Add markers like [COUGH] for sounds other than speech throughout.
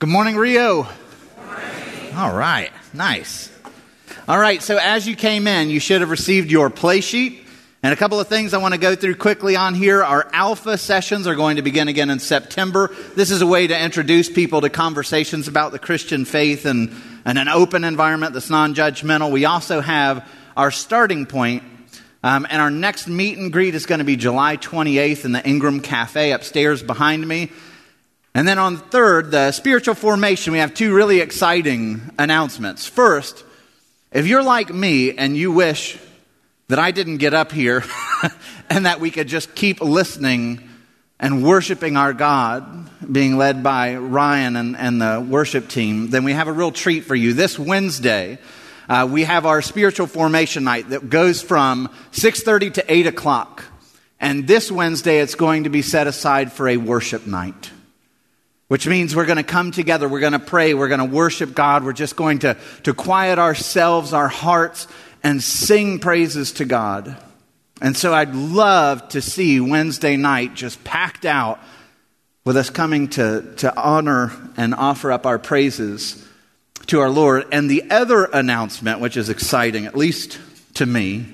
Good morning, Rio. All right, nice. All right, so as you came in, you should have received your play sheet. And a couple of things I want to go through quickly on here. Our alpha sessions are going to begin again in September. This is a way to introduce people to conversations about the Christian faith and, and an open environment that's non judgmental. We also have our starting point, um, and our next meet and greet is going to be July 28th in the Ingram Cafe upstairs behind me. And then on third, the spiritual formation, we have two really exciting announcements. First, if you're like me and you wish that I didn't get up here [LAUGHS] and that we could just keep listening and worshiping our God, being led by Ryan and, and the worship team, then we have a real treat for you. This Wednesday, uh, we have our spiritual formation night that goes from 6.30 to 8 o'clock. And this Wednesday, it's going to be set aside for a worship night which means we're going to come together, we're going to pray, we're going to worship God, we're just going to, to quiet ourselves, our hearts, and sing praises to God. And so I'd love to see Wednesday night just packed out with us coming to, to honor and offer up our praises to our Lord. And the other announcement, which is exciting, at least to me,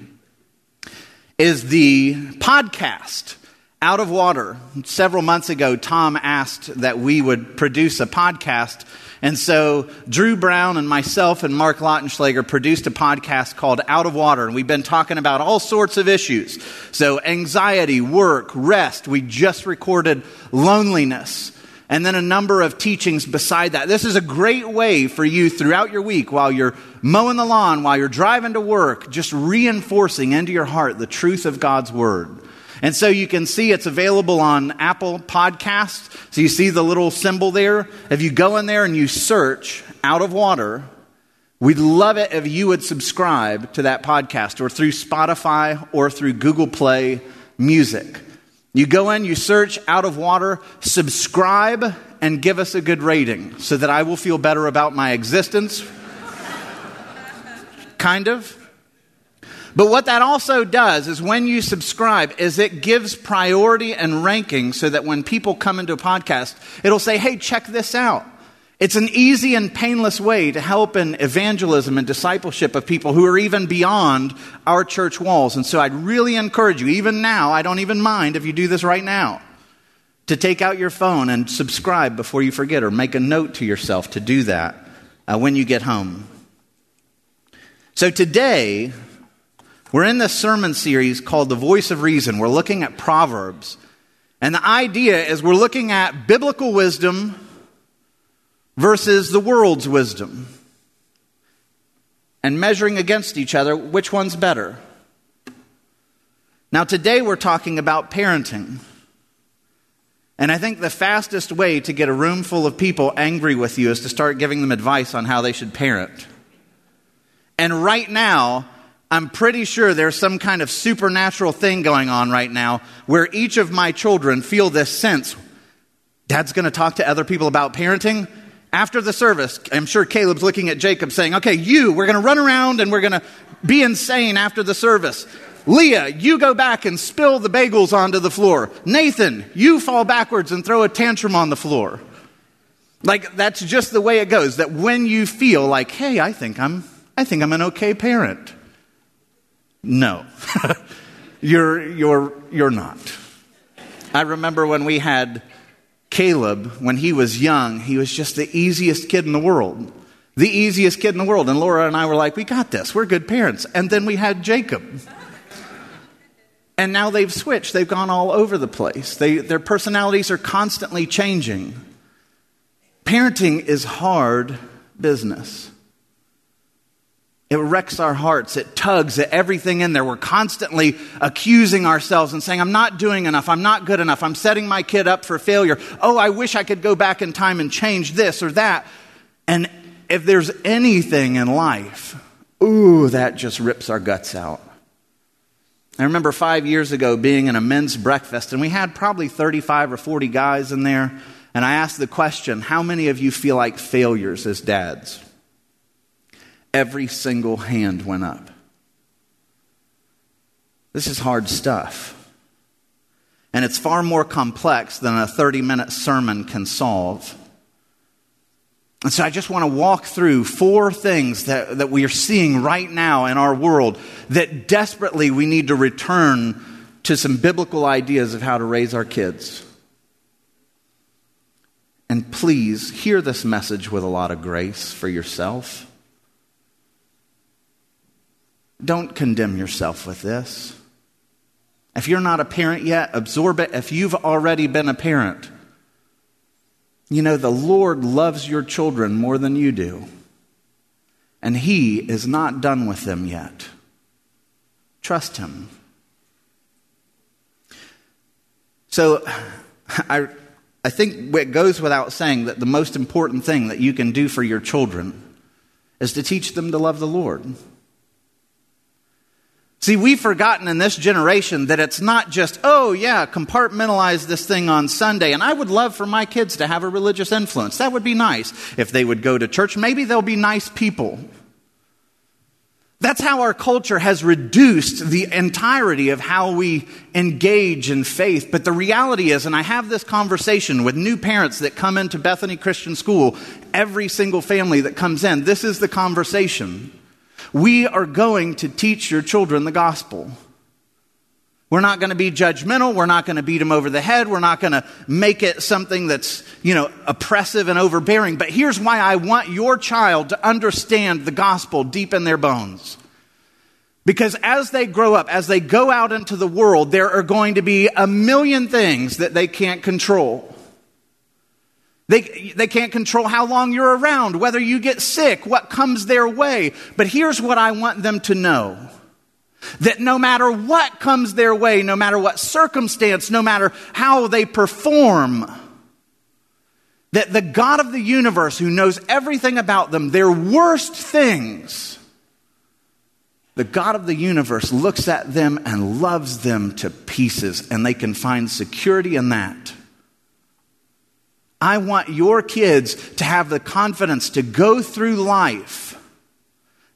is the podcast out of Water. Several months ago, Tom asked that we would produce a podcast. And so Drew Brown and myself and Mark Lautenschlager produced a podcast called Out of Water. And we've been talking about all sorts of issues. So anxiety, work, rest. We just recorded loneliness. And then a number of teachings beside that. This is a great way for you throughout your week while you're mowing the lawn, while you're driving to work, just reinforcing into your heart the truth of God's Word. And so you can see it's available on Apple Podcasts. So you see the little symbol there. If you go in there and you search out of water, we'd love it if you would subscribe to that podcast or through Spotify or through Google Play Music. You go in, you search out of water, subscribe, and give us a good rating so that I will feel better about my existence. [LAUGHS] kind of. But what that also does is when you subscribe is it gives priority and ranking so that when people come into a podcast, it'll say, "Hey, check this out." It's an easy and painless way to help in evangelism and discipleship of people who are even beyond our church walls. And so I'd really encourage you, even now, I don't even mind if you do this right now, to take out your phone and subscribe before you forget or make a note to yourself to do that uh, when you get home. So today, we're in this sermon series called The Voice of Reason. We're looking at Proverbs. And the idea is we're looking at biblical wisdom versus the world's wisdom and measuring against each other which one's better. Now, today we're talking about parenting. And I think the fastest way to get a room full of people angry with you is to start giving them advice on how they should parent. And right now, I'm pretty sure there's some kind of supernatural thing going on right now where each of my children feel this sense Dad's going to talk to other people about parenting. After the service, I'm sure Caleb's looking at Jacob saying, Okay, you, we're going to run around and we're going to be insane after the service. Leah, you go back and spill the bagels onto the floor. Nathan, you fall backwards and throw a tantrum on the floor. Like that's just the way it goes. That when you feel like, hey, I think I'm I think I'm an okay parent. No, [LAUGHS] you're, you're, you're not. I remember when we had Caleb, when he was young, he was just the easiest kid in the world. The easiest kid in the world. And Laura and I were like, we got this. We're good parents. And then we had Jacob. And now they've switched. They've gone all over the place. They, their personalities are constantly changing. Parenting is hard business. It wrecks our hearts. It tugs at everything in there. We're constantly accusing ourselves and saying, I'm not doing enough. I'm not good enough. I'm setting my kid up for failure. Oh, I wish I could go back in time and change this or that. And if there's anything in life, ooh, that just rips our guts out. I remember five years ago being in a men's breakfast, and we had probably 35 or 40 guys in there. And I asked the question, How many of you feel like failures as dads? Every single hand went up. This is hard stuff. And it's far more complex than a 30 minute sermon can solve. And so I just want to walk through four things that, that we are seeing right now in our world that desperately we need to return to some biblical ideas of how to raise our kids. And please hear this message with a lot of grace for yourself. Don't condemn yourself with this. If you're not a parent yet, absorb it. If you've already been a parent, you know, the Lord loves your children more than you do. And He is not done with them yet. Trust Him. So, [SIGHS] I, I think it goes without saying that the most important thing that you can do for your children is to teach them to love the Lord. See, we've forgotten in this generation that it's not just, oh, yeah, compartmentalize this thing on Sunday. And I would love for my kids to have a religious influence. That would be nice. If they would go to church, maybe they'll be nice people. That's how our culture has reduced the entirety of how we engage in faith. But the reality is, and I have this conversation with new parents that come into Bethany Christian School, every single family that comes in, this is the conversation. We are going to teach your children the gospel. We're not going to be judgmental. We're not going to beat them over the head. We're not going to make it something that's, you know, oppressive and overbearing. But here's why I want your child to understand the gospel deep in their bones. Because as they grow up, as they go out into the world, there are going to be a million things that they can't control. They, they can't control how long you're around, whether you get sick, what comes their way. But here's what I want them to know that no matter what comes their way, no matter what circumstance, no matter how they perform, that the God of the universe, who knows everything about them, their worst things, the God of the universe looks at them and loves them to pieces, and they can find security in that. I want your kids to have the confidence to go through life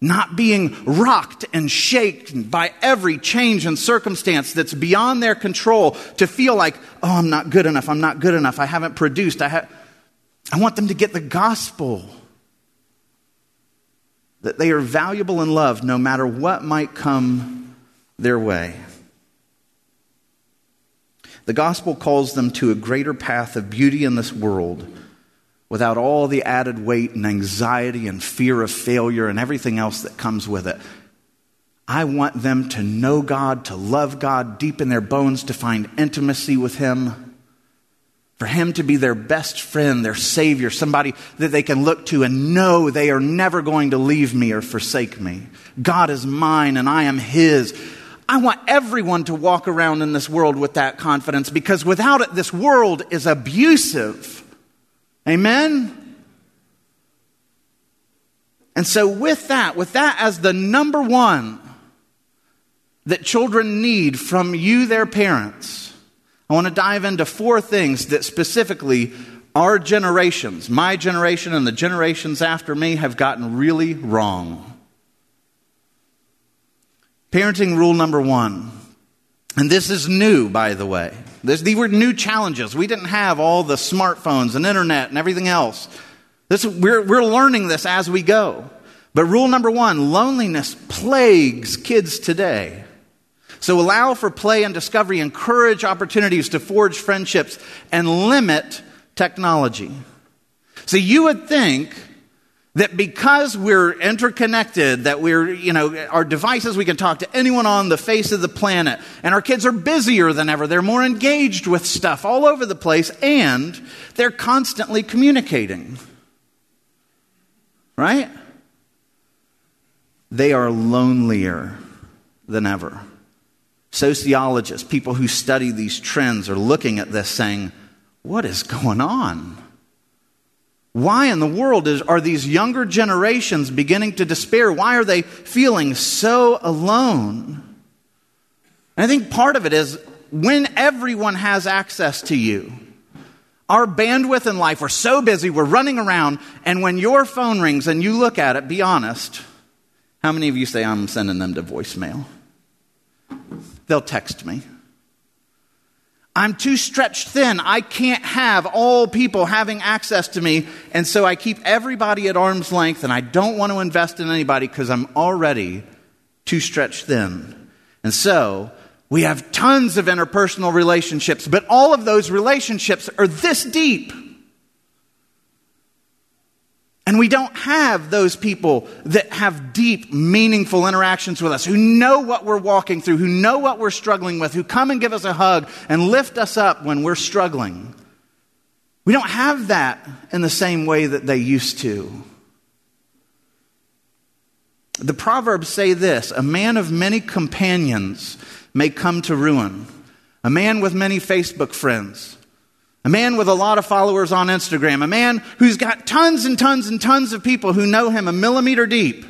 not being rocked and shaken by every change and circumstance that's beyond their control to feel like, oh, I'm not good enough, I'm not good enough, I haven't produced. I, ha-. I want them to get the gospel that they are valuable and loved no matter what might come their way. The gospel calls them to a greater path of beauty in this world without all the added weight and anxiety and fear of failure and everything else that comes with it. I want them to know God, to love God deep in their bones, to find intimacy with Him, for Him to be their best friend, their Savior, somebody that they can look to and know they are never going to leave me or forsake me. God is mine and I am His. I want everyone to walk around in this world with that confidence because without it, this world is abusive. Amen? And so, with that, with that as the number one that children need from you, their parents, I want to dive into four things that specifically our generations, my generation and the generations after me, have gotten really wrong. Parenting rule number one, and this is new, by the way. This, these were new challenges. We didn't have all the smartphones and internet and everything else. This, we're, we're learning this as we go. But rule number one loneliness plagues kids today. So allow for play and discovery, encourage opportunities to forge friendships, and limit technology. So you would think that because we're interconnected, that we're, you know, our devices, we can talk to anyone on the face of the planet, and our kids are busier than ever. They're more engaged with stuff all over the place, and they're constantly communicating. Right? They are lonelier than ever. Sociologists, people who study these trends, are looking at this saying, What is going on? Why in the world is, are these younger generations beginning to despair? Why are they feeling so alone? And I think part of it is when everyone has access to you. Our bandwidth in life, we're so busy, we're running around, and when your phone rings and you look at it, be honest, how many of you say, I'm sending them to voicemail? They'll text me. I'm too stretched thin. I can't have all people having access to me. And so I keep everybody at arm's length and I don't want to invest in anybody because I'm already too stretched thin. And so we have tons of interpersonal relationships, but all of those relationships are this deep. And we don't have those people that have deep, meaningful interactions with us, who know what we're walking through, who know what we're struggling with, who come and give us a hug and lift us up when we're struggling. We don't have that in the same way that they used to. The Proverbs say this a man of many companions may come to ruin, a man with many Facebook friends a man with a lot of followers on Instagram. A man who's got tons and tons and tons of people who know him a millimeter deep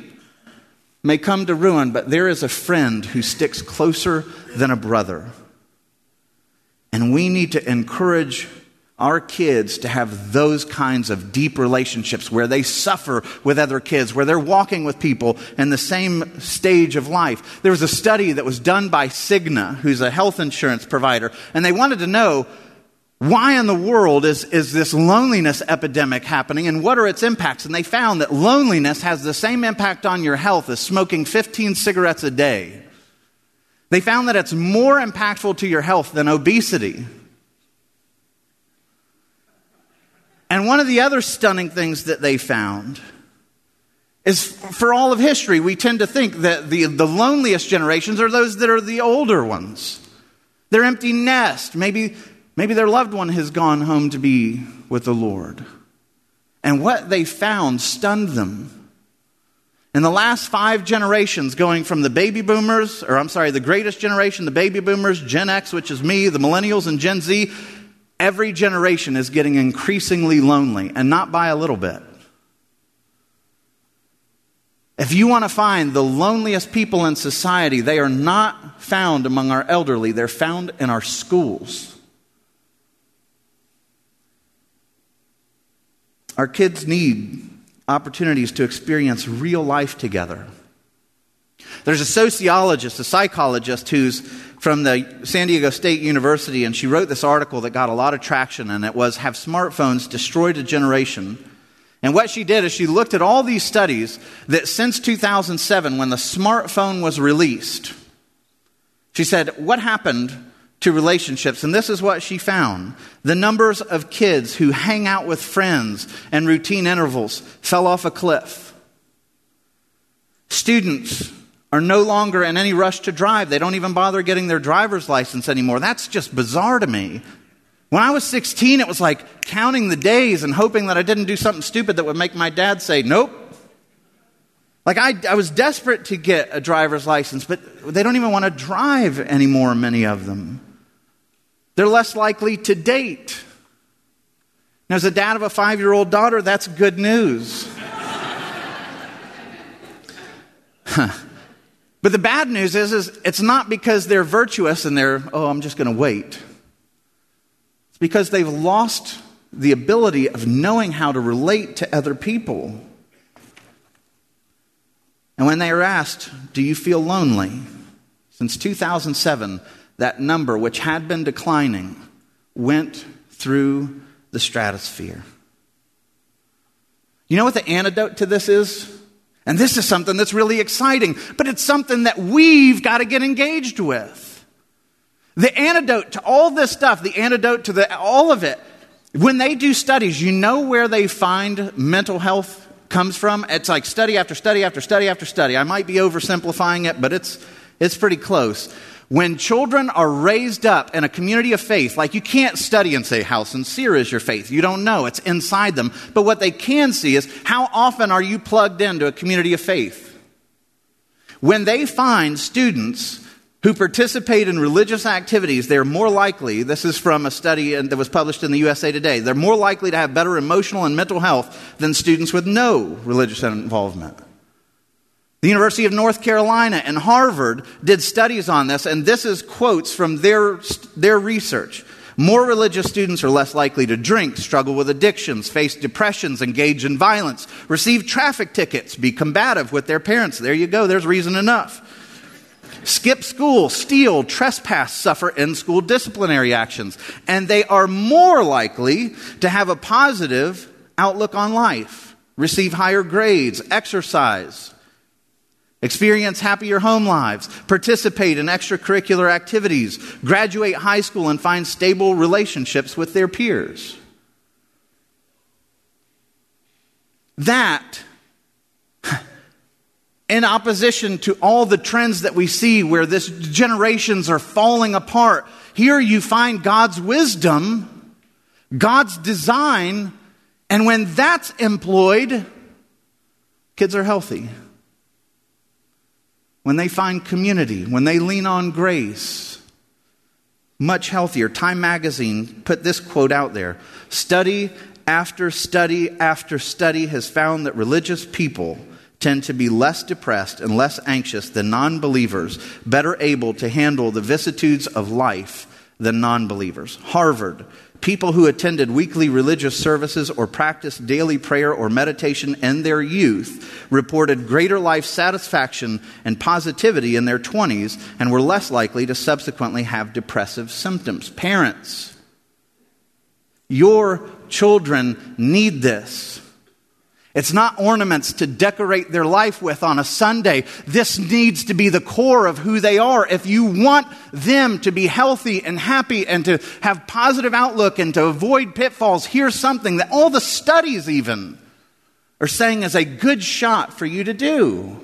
may come to ruin, but there is a friend who sticks closer than a brother. And we need to encourage our kids to have those kinds of deep relationships where they suffer with other kids, where they're walking with people in the same stage of life. There was a study that was done by Cigna, who's a health insurance provider, and they wanted to know why in the world is, is this loneliness epidemic happening and what are its impacts? And they found that loneliness has the same impact on your health as smoking 15 cigarettes a day. They found that it's more impactful to your health than obesity. And one of the other stunning things that they found is for all of history, we tend to think that the, the loneliest generations are those that are the older ones. They're empty nest. Maybe Maybe their loved one has gone home to be with the Lord. And what they found stunned them. In the last five generations, going from the baby boomers, or I'm sorry, the greatest generation, the baby boomers, Gen X, which is me, the millennials, and Gen Z, every generation is getting increasingly lonely, and not by a little bit. If you want to find the loneliest people in society, they are not found among our elderly, they're found in our schools. Our kids need opportunities to experience real life together. There's a sociologist, a psychologist who's from the San Diego State University, and she wrote this article that got a lot of traction, and it was Have Smartphones Destroyed a Generation? And what she did is she looked at all these studies that since 2007, when the smartphone was released, she said, What happened to relationships. And this is what she found. The numbers of kids who hang out with friends and routine intervals fell off a cliff. Students are no longer in any rush to drive. They don't even bother getting their driver's license anymore. That's just bizarre to me. When I was 16, it was like counting the days and hoping that I didn't do something stupid that would make my dad say, Nope. Like, I, I was desperate to get a driver's license, but they don't even want to drive anymore, many of them. They're less likely to date. Now, as a dad of a five year old daughter, that's good news. but the bad news is, is it's not because they're virtuous and they're, oh, I'm just going to wait. It's because they've lost the ability of knowing how to relate to other people. And when they are asked, Do you feel lonely? Since 2007, that number, which had been declining, went through the stratosphere. You know what the antidote to this is? And this is something that's really exciting, but it's something that we've got to get engaged with. The antidote to all this stuff, the antidote to the, all of it, when they do studies, you know where they find mental health comes from? It's like study after study after study after study. I might be oversimplifying it, but it's, it's pretty close. When children are raised up in a community of faith, like you can't study and say, How sincere is your faith? You don't know. It's inside them. But what they can see is, How often are you plugged into a community of faith? When they find students who participate in religious activities, they're more likely, this is from a study that was published in the USA Today, they're more likely to have better emotional and mental health than students with no religious involvement. The University of North Carolina and Harvard did studies on this, and this is quotes from their, their research. More religious students are less likely to drink, struggle with addictions, face depressions, engage in violence, receive traffic tickets, be combative with their parents. There you go, there's reason enough. skip school, steal, trespass, suffer in school disciplinary actions. And they are more likely to have a positive outlook on life, receive higher grades, exercise, experience happier home lives, participate in extracurricular activities, graduate high school, and find stable relationships with their peers. That in opposition to all the trends that we see where this generations are falling apart. Here you find God's wisdom, God's design, and when that's employed, kids are healthy. When they find community, when they lean on grace, much healthier. Time magazine put this quote out there Study after study after study has found that religious people tend to be less depressed and less anxious than non believers, better able to handle the vicissitudes of life than non believers. Harvard, people who attended weekly religious services or practiced daily prayer or meditation in their youth reported greater life satisfaction and positivity in their 20s and were less likely to subsequently have depressive symptoms. Parents, your children need this. It's not ornaments to decorate their life with on a Sunday. This needs to be the core of who they are. If you want them to be healthy and happy and to have positive outlook and to avoid pitfalls, here's something that all the studies even are saying is a good shot for you to do.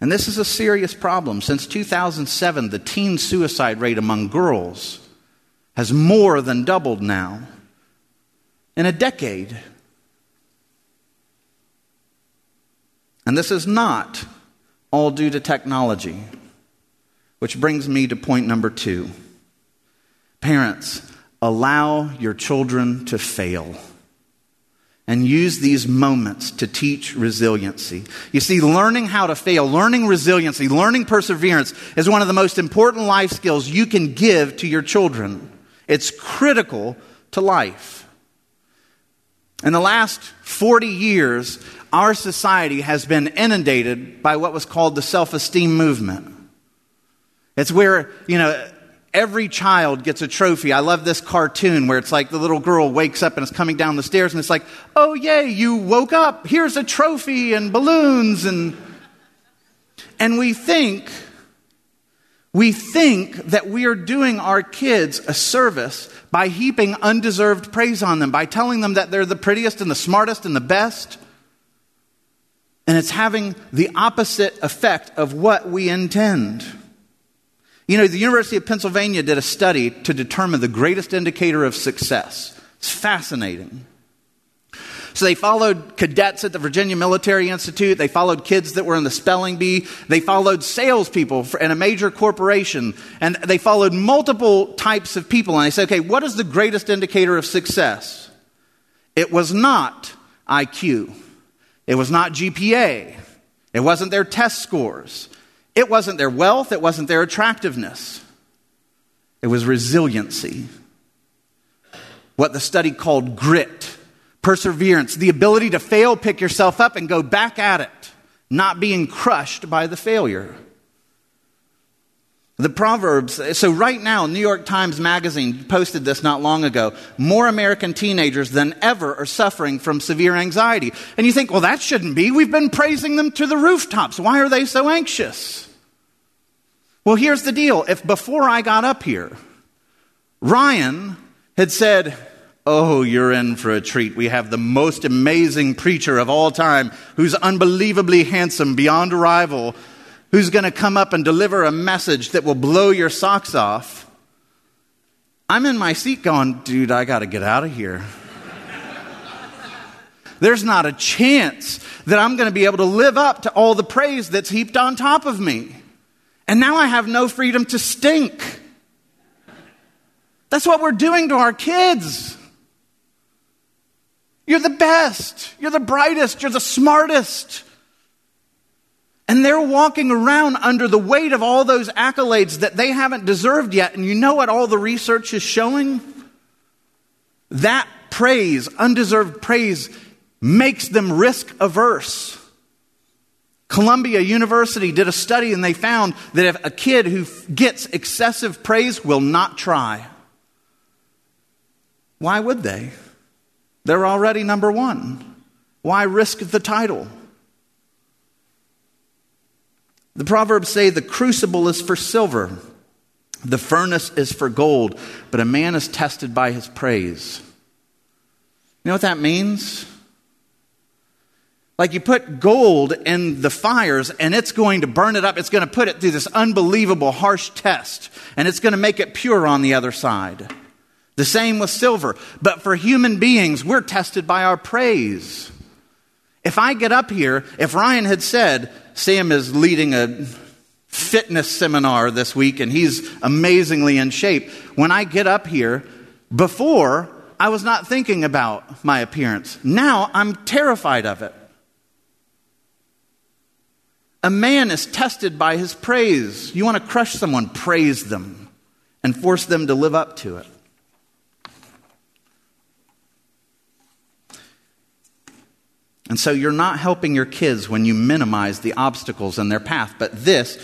And this is a serious problem. Since 2007, the teen suicide rate among girls has more than doubled now in a decade. And this is not all due to technology, which brings me to point number two. Parents, allow your children to fail and use these moments to teach resiliency. You see, learning how to fail, learning resiliency, learning perseverance is one of the most important life skills you can give to your children. It's critical to life. In the last 40 years, our society has been inundated by what was called the self esteem movement. It's where, you know, every child gets a trophy. I love this cartoon where it's like the little girl wakes up and is coming down the stairs and it's like, oh, yay, you woke up. Here's a trophy and balloons. And, and we think we think that we are doing our kids a service by heaping undeserved praise on them, by telling them that they're the prettiest and the smartest and the best. And it's having the opposite effect of what we intend. You know, the University of Pennsylvania did a study to determine the greatest indicator of success. It's fascinating. So they followed cadets at the Virginia Military Institute. They followed kids that were in the spelling bee. They followed salespeople in a major corporation. And they followed multiple types of people. And they said, okay, what is the greatest indicator of success? It was not IQ. It was not GPA. It wasn't their test scores. It wasn't their wealth. It wasn't their attractiveness. It was resiliency. What the study called grit perseverance, the ability to fail, pick yourself up, and go back at it, not being crushed by the failure. The Proverbs, so right now, New York Times Magazine posted this not long ago. More American teenagers than ever are suffering from severe anxiety. And you think, well, that shouldn't be. We've been praising them to the rooftops. Why are they so anxious? Well, here's the deal. If before I got up here, Ryan had said, Oh, you're in for a treat. We have the most amazing preacher of all time who's unbelievably handsome beyond rival, who's going to come up and deliver a message that will blow your socks off. I'm in my seat going, dude, I got to get out of here. [LAUGHS] There's not a chance that I'm going to be able to live up to all the praise that's heaped on top of me. And now I have no freedom to stink. That's what we're doing to our kids. You're the best. You're the brightest. You're the smartest. And they're walking around under the weight of all those accolades that they haven't deserved yet. And you know what all the research is showing? That praise, undeserved praise, makes them risk averse. Columbia University did a study and they found that if a kid who gets excessive praise will not try. Why would they? They're already number one. Why risk the title? The Proverbs say the crucible is for silver, the furnace is for gold, but a man is tested by his praise. You know what that means? Like you put gold in the fires and it's going to burn it up. It's going to put it through this unbelievable harsh test and it's going to make it pure on the other side. The same with silver. But for human beings, we're tested by our praise. If I get up here, if Ryan had said, Sam is leading a fitness seminar this week and he's amazingly in shape, when I get up here, before I was not thinking about my appearance. Now I'm terrified of it. A man is tested by his praise. You want to crush someone, praise them and force them to live up to it. And so you're not helping your kids when you minimize the obstacles in their path. But this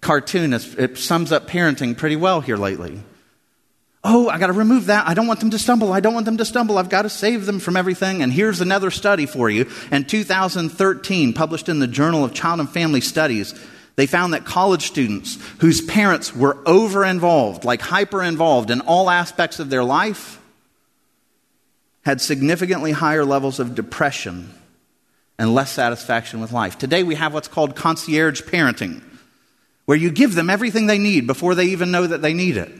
cartoon is, it sums up parenting pretty well here lately. Oh, I got to remove that. I don't want them to stumble. I don't want them to stumble. I've got to save them from everything. And here's another study for you. In 2013, published in the Journal of Child and Family Studies, they found that college students whose parents were over involved, like hyper involved in all aspects of their life, had significantly higher levels of depression and less satisfaction with life. Today we have what's called concierge parenting, where you give them everything they need before they even know that they need it.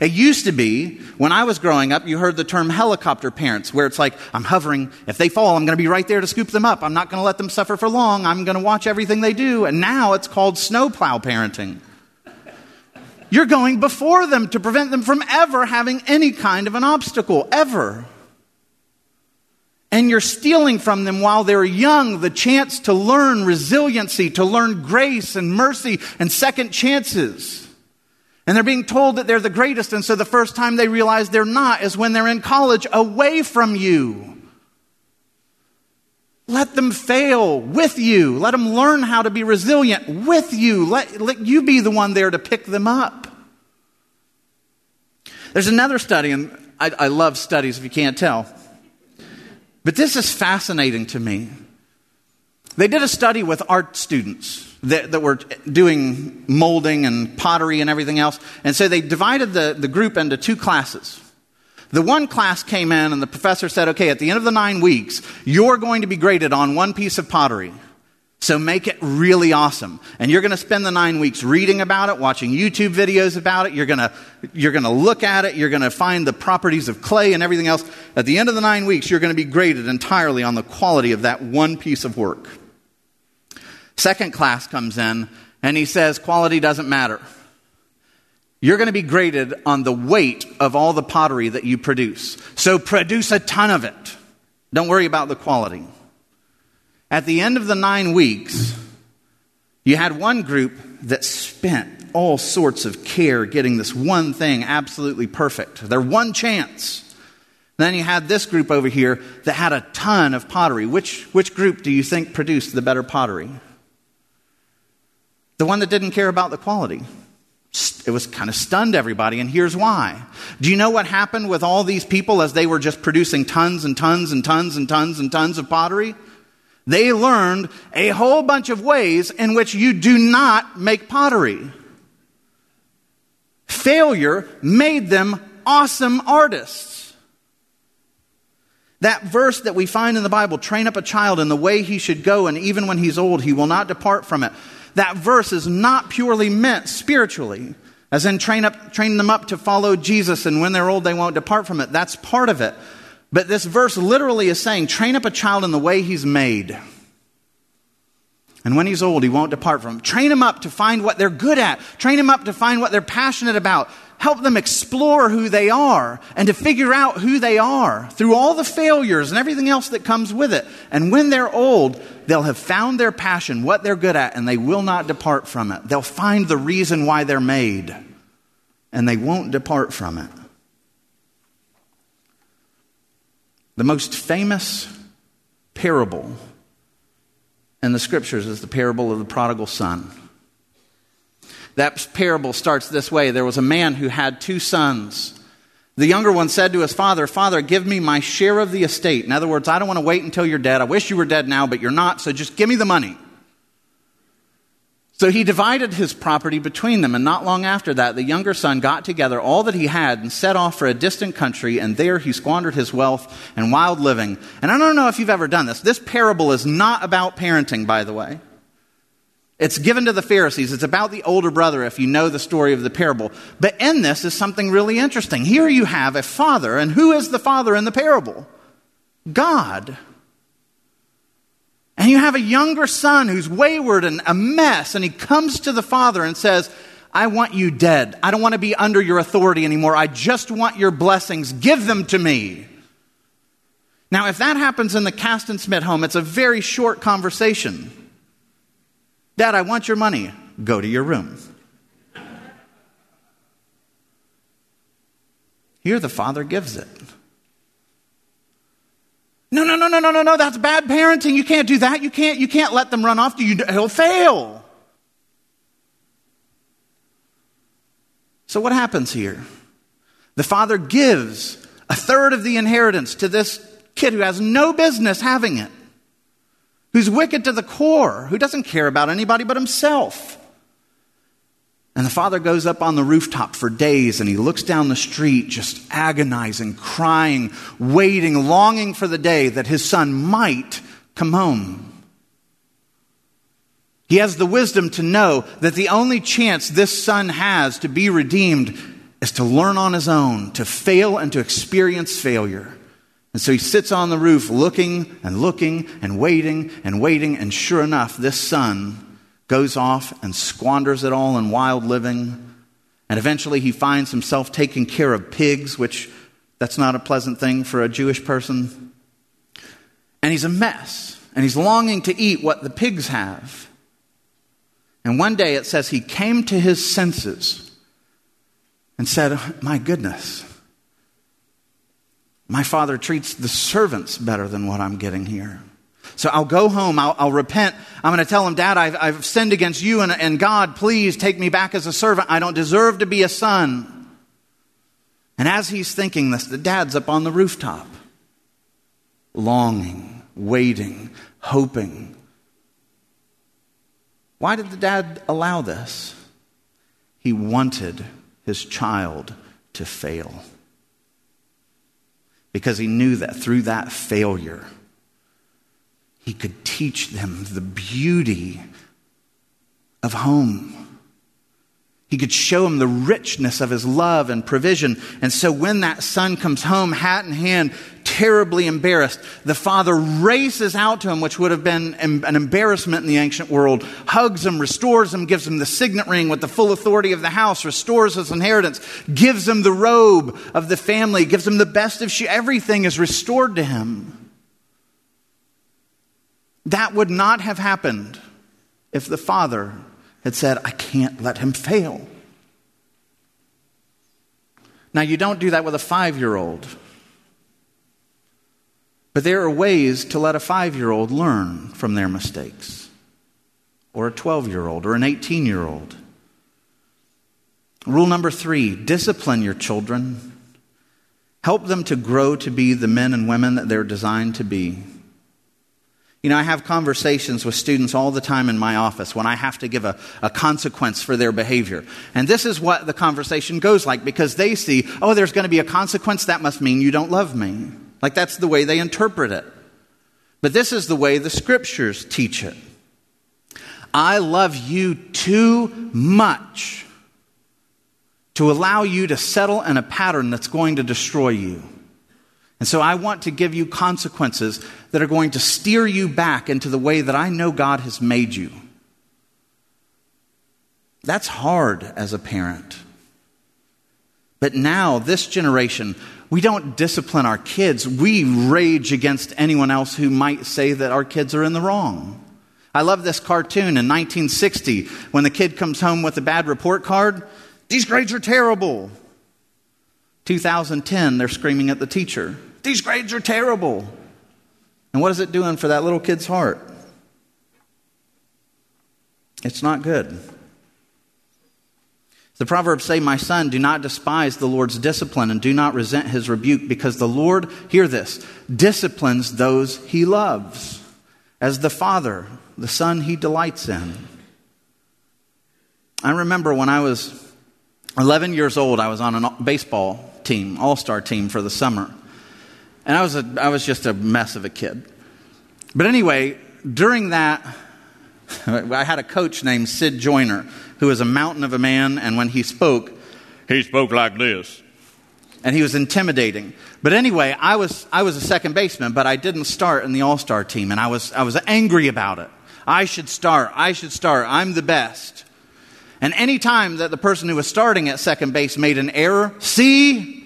It used to be, when I was growing up, you heard the term helicopter parents, where it's like, I'm hovering. If they fall, I'm going to be right there to scoop them up. I'm not going to let them suffer for long. I'm going to watch everything they do. And now it's called snowplow parenting. You're going before them to prevent them from ever having any kind of an obstacle, ever. And you're stealing from them while they're young the chance to learn resiliency, to learn grace and mercy and second chances. And they're being told that they're the greatest, and so the first time they realize they're not is when they're in college away from you. Let them fail with you. Let them learn how to be resilient with you. Let, let you be the one there to pick them up. There's another study, and I, I love studies if you can't tell. But this is fascinating to me. They did a study with art students that, that, were doing molding and pottery and everything else. And so they divided the, the group into two classes. The one class came in, and the professor said, Okay, at the end of the nine weeks, you're going to be graded on one piece of pottery. So make it really awesome. And you're going to spend the nine weeks reading about it, watching YouTube videos about it. You're going to, you're going to look at it. You're going to find the properties of clay and everything else. At the end of the nine weeks, you're going to be graded entirely on the quality of that one piece of work. Second class comes in and he says, quality doesn't matter. You're going to be graded on the weight of all the pottery that you produce. So produce a ton of it. Don't worry about the quality. At the end of the nine weeks, you had one group that spent all sorts of care getting this one thing absolutely perfect. Their one chance. Then you had this group over here that had a ton of pottery. Which, which group do you think produced the better pottery? The one that didn't care about the quality. It was kind of stunned everybody, and here's why. Do you know what happened with all these people as they were just producing tons and tons and tons and tons and tons of pottery? They learned a whole bunch of ways in which you do not make pottery. Failure made them awesome artists. That verse that we find in the Bible train up a child in the way he should go, and even when he's old, he will not depart from it that verse is not purely meant spiritually, as in train, up, train them up to follow Jesus, and when they're old, they won't depart from it. That's part of it. But this verse literally is saying, train up a child in the way he's made. And when he's old, he won't depart from Him. Train him up to find what they're good at. Train him up to find what they're passionate about. Help them explore who they are and to figure out who they are through all the failures and everything else that comes with it. And when they're old, they'll have found their passion, what they're good at, and they will not depart from it. They'll find the reason why they're made, and they won't depart from it. The most famous parable in the scriptures is the parable of the prodigal son. That parable starts this way There was a man who had two sons. The younger one said to his father, Father, give me my share of the estate. In other words, I don't want to wait until you're dead. I wish you were dead now, but you're not, so just give me the money. So he divided his property between them, and not long after that, the younger son got together all that he had and set off for a distant country, and there he squandered his wealth and wild living. And I don't know if you've ever done this. This parable is not about parenting, by the way. It's given to the Pharisees. It's about the older brother, if you know the story of the parable. But in this is something really interesting. Here you have a father, and who is the father in the parable? God. And you have a younger son who's wayward and a mess, and he comes to the father and says, I want you dead. I don't want to be under your authority anymore. I just want your blessings. Give them to me. Now, if that happens in the Caston Smith home, it's a very short conversation. Dad, I want your money. Go to your room. Here, the father gives it. No, no, no, no, no. That's bad parenting. You can't do that. You can't, you can't let them run off. You, he'll fail. So, what happens here? The father gives a third of the inheritance to this kid who has no business having it, who's wicked to the core, who doesn't care about anybody but himself. And the father goes up on the rooftop for days and he looks down the street, just agonizing, crying, waiting, longing for the day that his son might come home. He has the wisdom to know that the only chance this son has to be redeemed is to learn on his own, to fail and to experience failure. And so he sits on the roof looking and looking and waiting and waiting, and sure enough, this son goes off and squanders it all in wild living. And eventually he finds himself taking care of pigs, which that's not a pleasant thing for a Jewish person. And he's a mess. And he's longing to eat what the pigs have. And one day it says he came to his senses and said, My goodness, my father treats the servants better than what I'm getting here. So I'll go home, I'll, I'll repent. I'm going to tell him, Dad, I've, I've sinned against you, and, and God, please take me back as a servant. I don't deserve to be a son. And as he's thinking this, the dad's up on the rooftop, longing, waiting, hoping. Why did the dad allow this? He wanted his child to fail. Because he knew that through that failure, he could teach them the beauty of home. He could show them the richness of his love and provision. And so when that son comes home, hat in hand, terribly embarrassed, the father races out to him, which would have been an embarrassment in the ancient world, hugs him, restores him, gives him the signet ring with the full authority of the house, restores his inheritance, gives him the robe of the family, gives him the best of she. Everything is restored to him. That would not have happened if the father had said, I can't let him fail. Now, you don't do that with a five year old. But there are ways to let a five year old learn from their mistakes, or a 12 year old, or an 18 year old. Rule number three discipline your children. Help them to grow to be the men and women that they're designed to be. You know, I have conversations with students all the time in my office when I have to give a, a, consequence for their behavior. And this is what the conversation goes like because they see, oh, there's going to be a consequence. That must mean you don't love me. Like that's the way they interpret it. But this is the way the scriptures teach it. I love you too much to allow you to settle in a pattern that's going to destroy you. And so I want to give you consequences that are going to steer you back into the way that I know God has made you. That's hard as a parent. But now, this generation, we don't discipline our kids. We rage against anyone else who might say that our kids are in the wrong. I love this cartoon in 1960 when the kid comes home with a bad report card. These grades are terrible. 2010, they're screaming at the teacher. These grades are terrible. And what is it doing for that little kid's heart? It's not good. The Proverbs say, My son, do not despise the Lord's discipline and do not resent his rebuke, because the Lord, hear this, disciplines those he loves, as the Father, the Son he delights in. I remember when I was 11 years old, I was on a baseball team, all star team for the summer. And I was, a, I was just a mess of a kid. But anyway, during that, [LAUGHS] I had a coach named Sid Joyner who was a mountain of a man, and when he spoke, he spoke like this. And he was intimidating. But anyway, I was, I was a second baseman, but I didn't start in the all star team, and I was, I was angry about it. I should start. I should start. I'm the best. And any time that the person who was starting at second base made an error, see,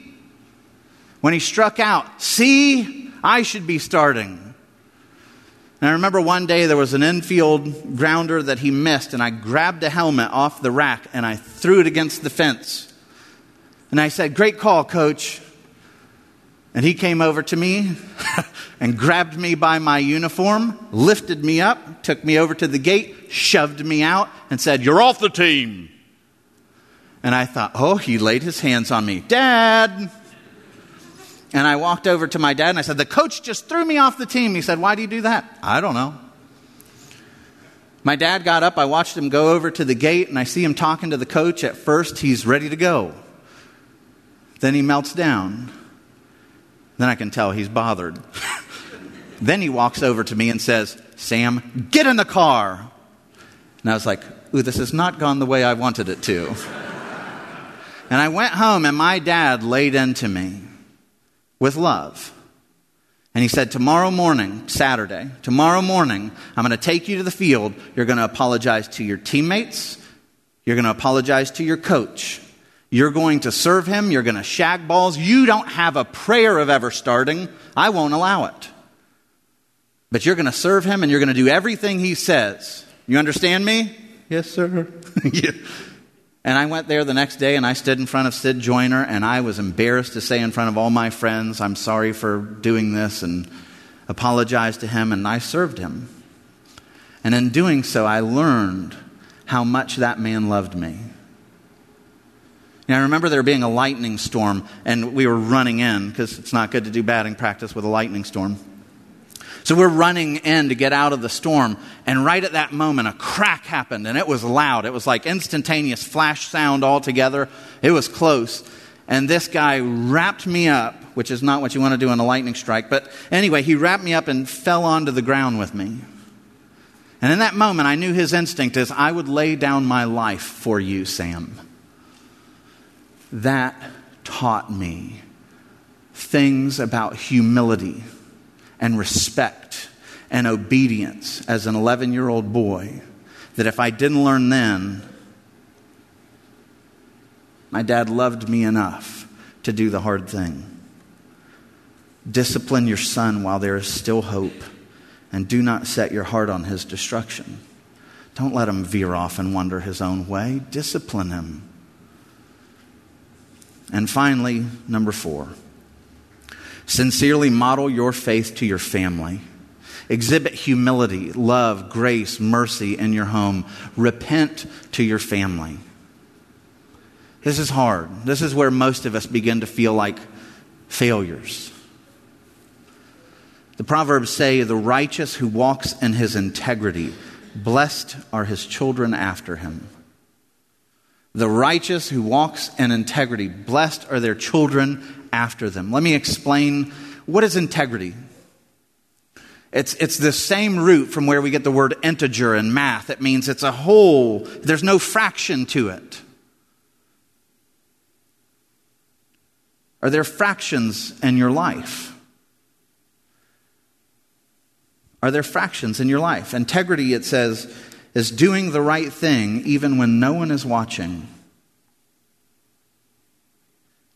when he struck out, see, I should be starting. And I remember one day there was an infield grounder that he missed, and I grabbed a helmet off the rack and I threw it against the fence. And I said, Great call, coach. And he came over to me [LAUGHS] and grabbed me by my uniform, lifted me up, took me over to the gate, shoved me out, and said, You're off the team. And I thought, Oh, he laid his hands on me. Dad, and I walked over to my dad and I said, The coach just threw me off the team. He said, Why do you do that? I don't know. My dad got up. I watched him go over to the gate and I see him talking to the coach. At first, he's ready to go. Then he melts down. Then I can tell he's bothered. [LAUGHS] then he walks over to me and says, Sam, get in the car. And I was like, Ooh, this has not gone the way I wanted it to. [LAUGHS] and I went home and my dad laid into me with love. And he said, Tomorrow morning, Saturday, tomorrow morning, I'm going to take you to the field. You're going to apologize to your teammates. You're going to apologize to your coach. You're going to serve him. You're going to shag balls. You don't have a prayer of ever starting. I won't allow it. But you're going to serve him and you're going to do everything he says. You understand me? Yes, sir. yeah. [LAUGHS] [LAUGHS] And I went there the next day and I stood in front of Sid Joyner and I was embarrassed to say in front of all my friends, I'm sorry for doing this and apologized to him and I served him. And in doing so, I learned how much that man loved me. Now, I remember there being a lightning storm and we were running in because it's not good to do batting practice with a lightning storm. So we're running in to get out of the storm. And right at that moment, a crack happened and it was loud. It was like instantaneous flash sound all together. It was close. And this guy wrapped me up, which is not what you want to do in a lightning strike. But anyway, he wrapped me up and fell onto the ground with me. And in that moment, I knew his instinct is I would lay down my life for you, Sam. That taught me things about humility and respect and obedience as an 11 year old boy that if I didn't learn then, my dad loved me enough to do the hard thing. Discipline your son while there is still hope, and do not set your heart on his destruction. Don't let him veer off and wander his own way. Discipline him. And finally, number four. Sincerely model your faith to your family. Exhibit humility, love, grace, mercy in your home. Repent to your family. This is hard. This is where most of us begin to feel like failures. The Proverbs say, The righteous who walks in his integrity, blessed are his children after him. The righteous who walks in integrity, blessed are their children after them. Let me explain what is integrity. It's, it's the same root from where we get the word integer in math. It means it's a whole, there's no fraction to it. Are there fractions in your life? Are there fractions in your life? Integrity, it says, is doing the right thing even when no one is watching.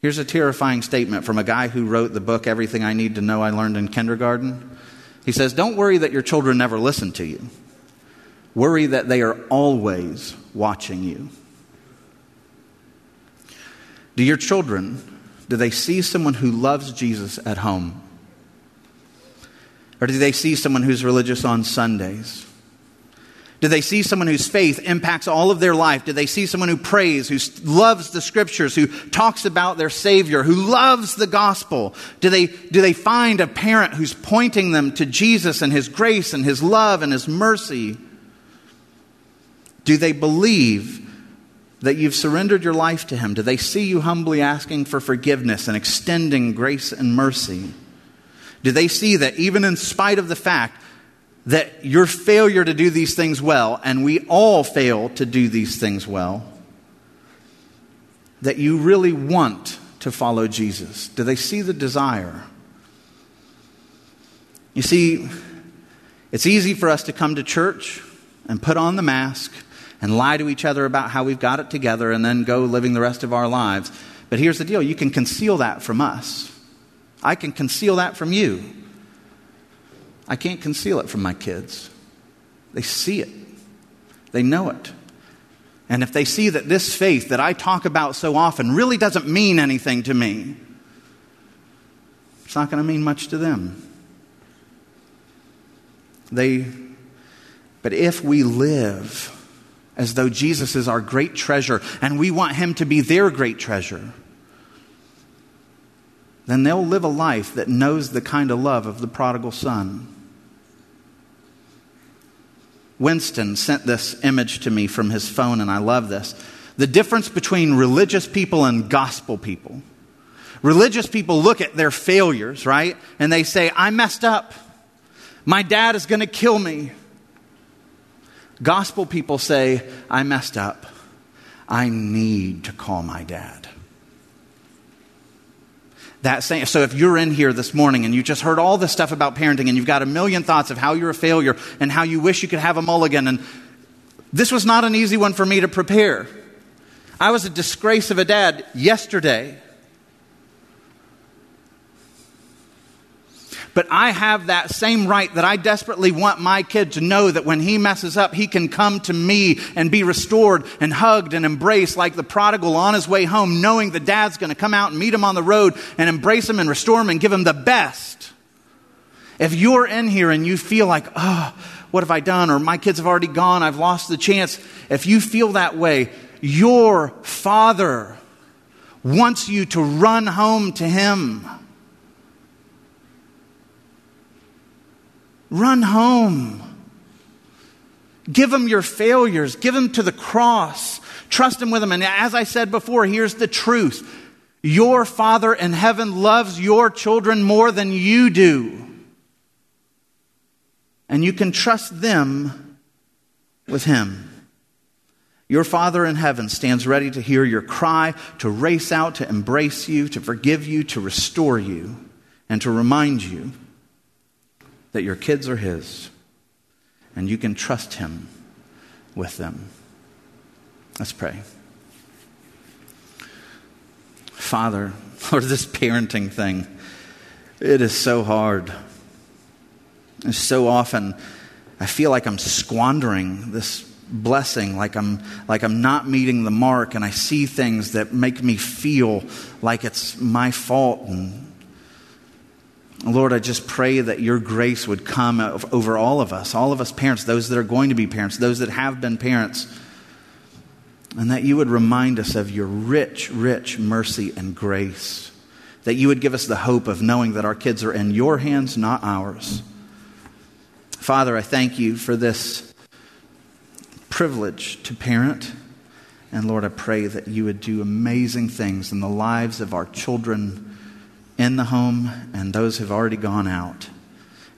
Here's a terrifying statement from a guy who wrote the book, Everything I Need to Know I Learned in Kindergarten. He says, Don't worry that your children never listen to you. Worry that they are always watching you. Do your children, do they see someone who loves Jesus at home? Or do they see someone who's religious on Sundays? Do they see someone whose faith impacts all of their life? Do they see someone who prays, who loves the scriptures, who talks about their Savior, who loves the gospel? Do they, do they find a parent who's pointing them to Jesus and His grace and His love and His mercy? Do they believe that you've surrendered your life to Him? Do they see you humbly asking for forgiveness and extending grace and mercy? Do they see that even in spite of the fact that your failure to do these things well, and we all fail to do these things well, that you really want to follow Jesus? Do they see the desire? You see, it's easy for us to come to church and put on the mask and lie to each other about how we've got it together and then go living the rest of our lives. But here's the deal you can conceal that from us. I can conceal that from you. I can't conceal it from my kids. They see it, they know it. And if they see that this faith that I talk about so often really doesn't mean anything to me, it's not going to mean much to them. They, but if we live as though Jesus is our great treasure and we want him to be their great treasure, then they'll live a life that knows the kind of love of the prodigal son. Winston sent this image to me from his phone, and I love this. The difference between religious people and gospel people. Religious people look at their failures, right? And they say, I messed up. My dad is going to kill me. Gospel people say, I messed up. I need to call my dad that same. So if you're in here this morning and you just heard all this stuff about parenting and you've got a million thoughts of how you're a failure and how you wish you could have a mulligan, and this was not an easy one for me to prepare. I was a disgrace of a dad yesterday. But I have that same right that I desperately want my kid to know that when he messes up, he can come to me and be restored and hugged and embraced like the prodigal on his way home, knowing the dad's going to come out and meet him on the road and embrace him and restore him and give him the best. If you're in here and you feel like, oh, what have I done? Or my kids have already gone, I've lost the chance. If you feel that way, your father wants you to run home to him. Run home. Give him your failures. Give him to the cross. Trust him with them. And as I said before, here's the truth your Father in heaven loves your children more than you do. And you can trust them with him. Your Father in heaven stands ready to hear your cry, to race out, to embrace you, to forgive you, to restore you, and to remind you that your kids are His and you can trust Him with them. Let's pray. Father, [LAUGHS] Lord, this parenting thing, it is so hard. And so often, I feel like I'm squandering this blessing, like I'm, like I'm not meeting the mark, and I see things that make me feel like it's my fault and Lord, I just pray that your grace would come over all of us, all of us parents, those that are going to be parents, those that have been parents, and that you would remind us of your rich, rich mercy and grace. That you would give us the hope of knowing that our kids are in your hands, not ours. Father, I thank you for this privilege to parent. And Lord, I pray that you would do amazing things in the lives of our children in the home and those who've already gone out.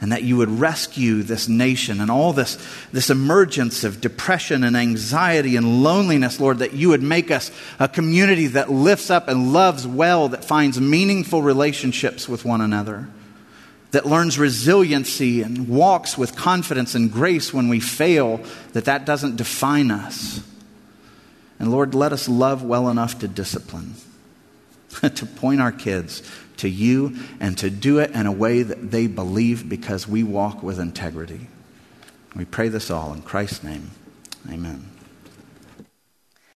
And that you would rescue this nation and all this, this emergence of depression and anxiety and loneliness, Lord, that you would make us a community that lifts up and loves well, that finds meaningful relationships with one another, that learns resiliency and walks with confidence and grace when we fail, that that doesn't define us. And Lord, let us love well enough to discipline, [LAUGHS] to point our kids to you and to do it in a way that they believe because we walk with integrity. We pray this all in Christ's name. Amen.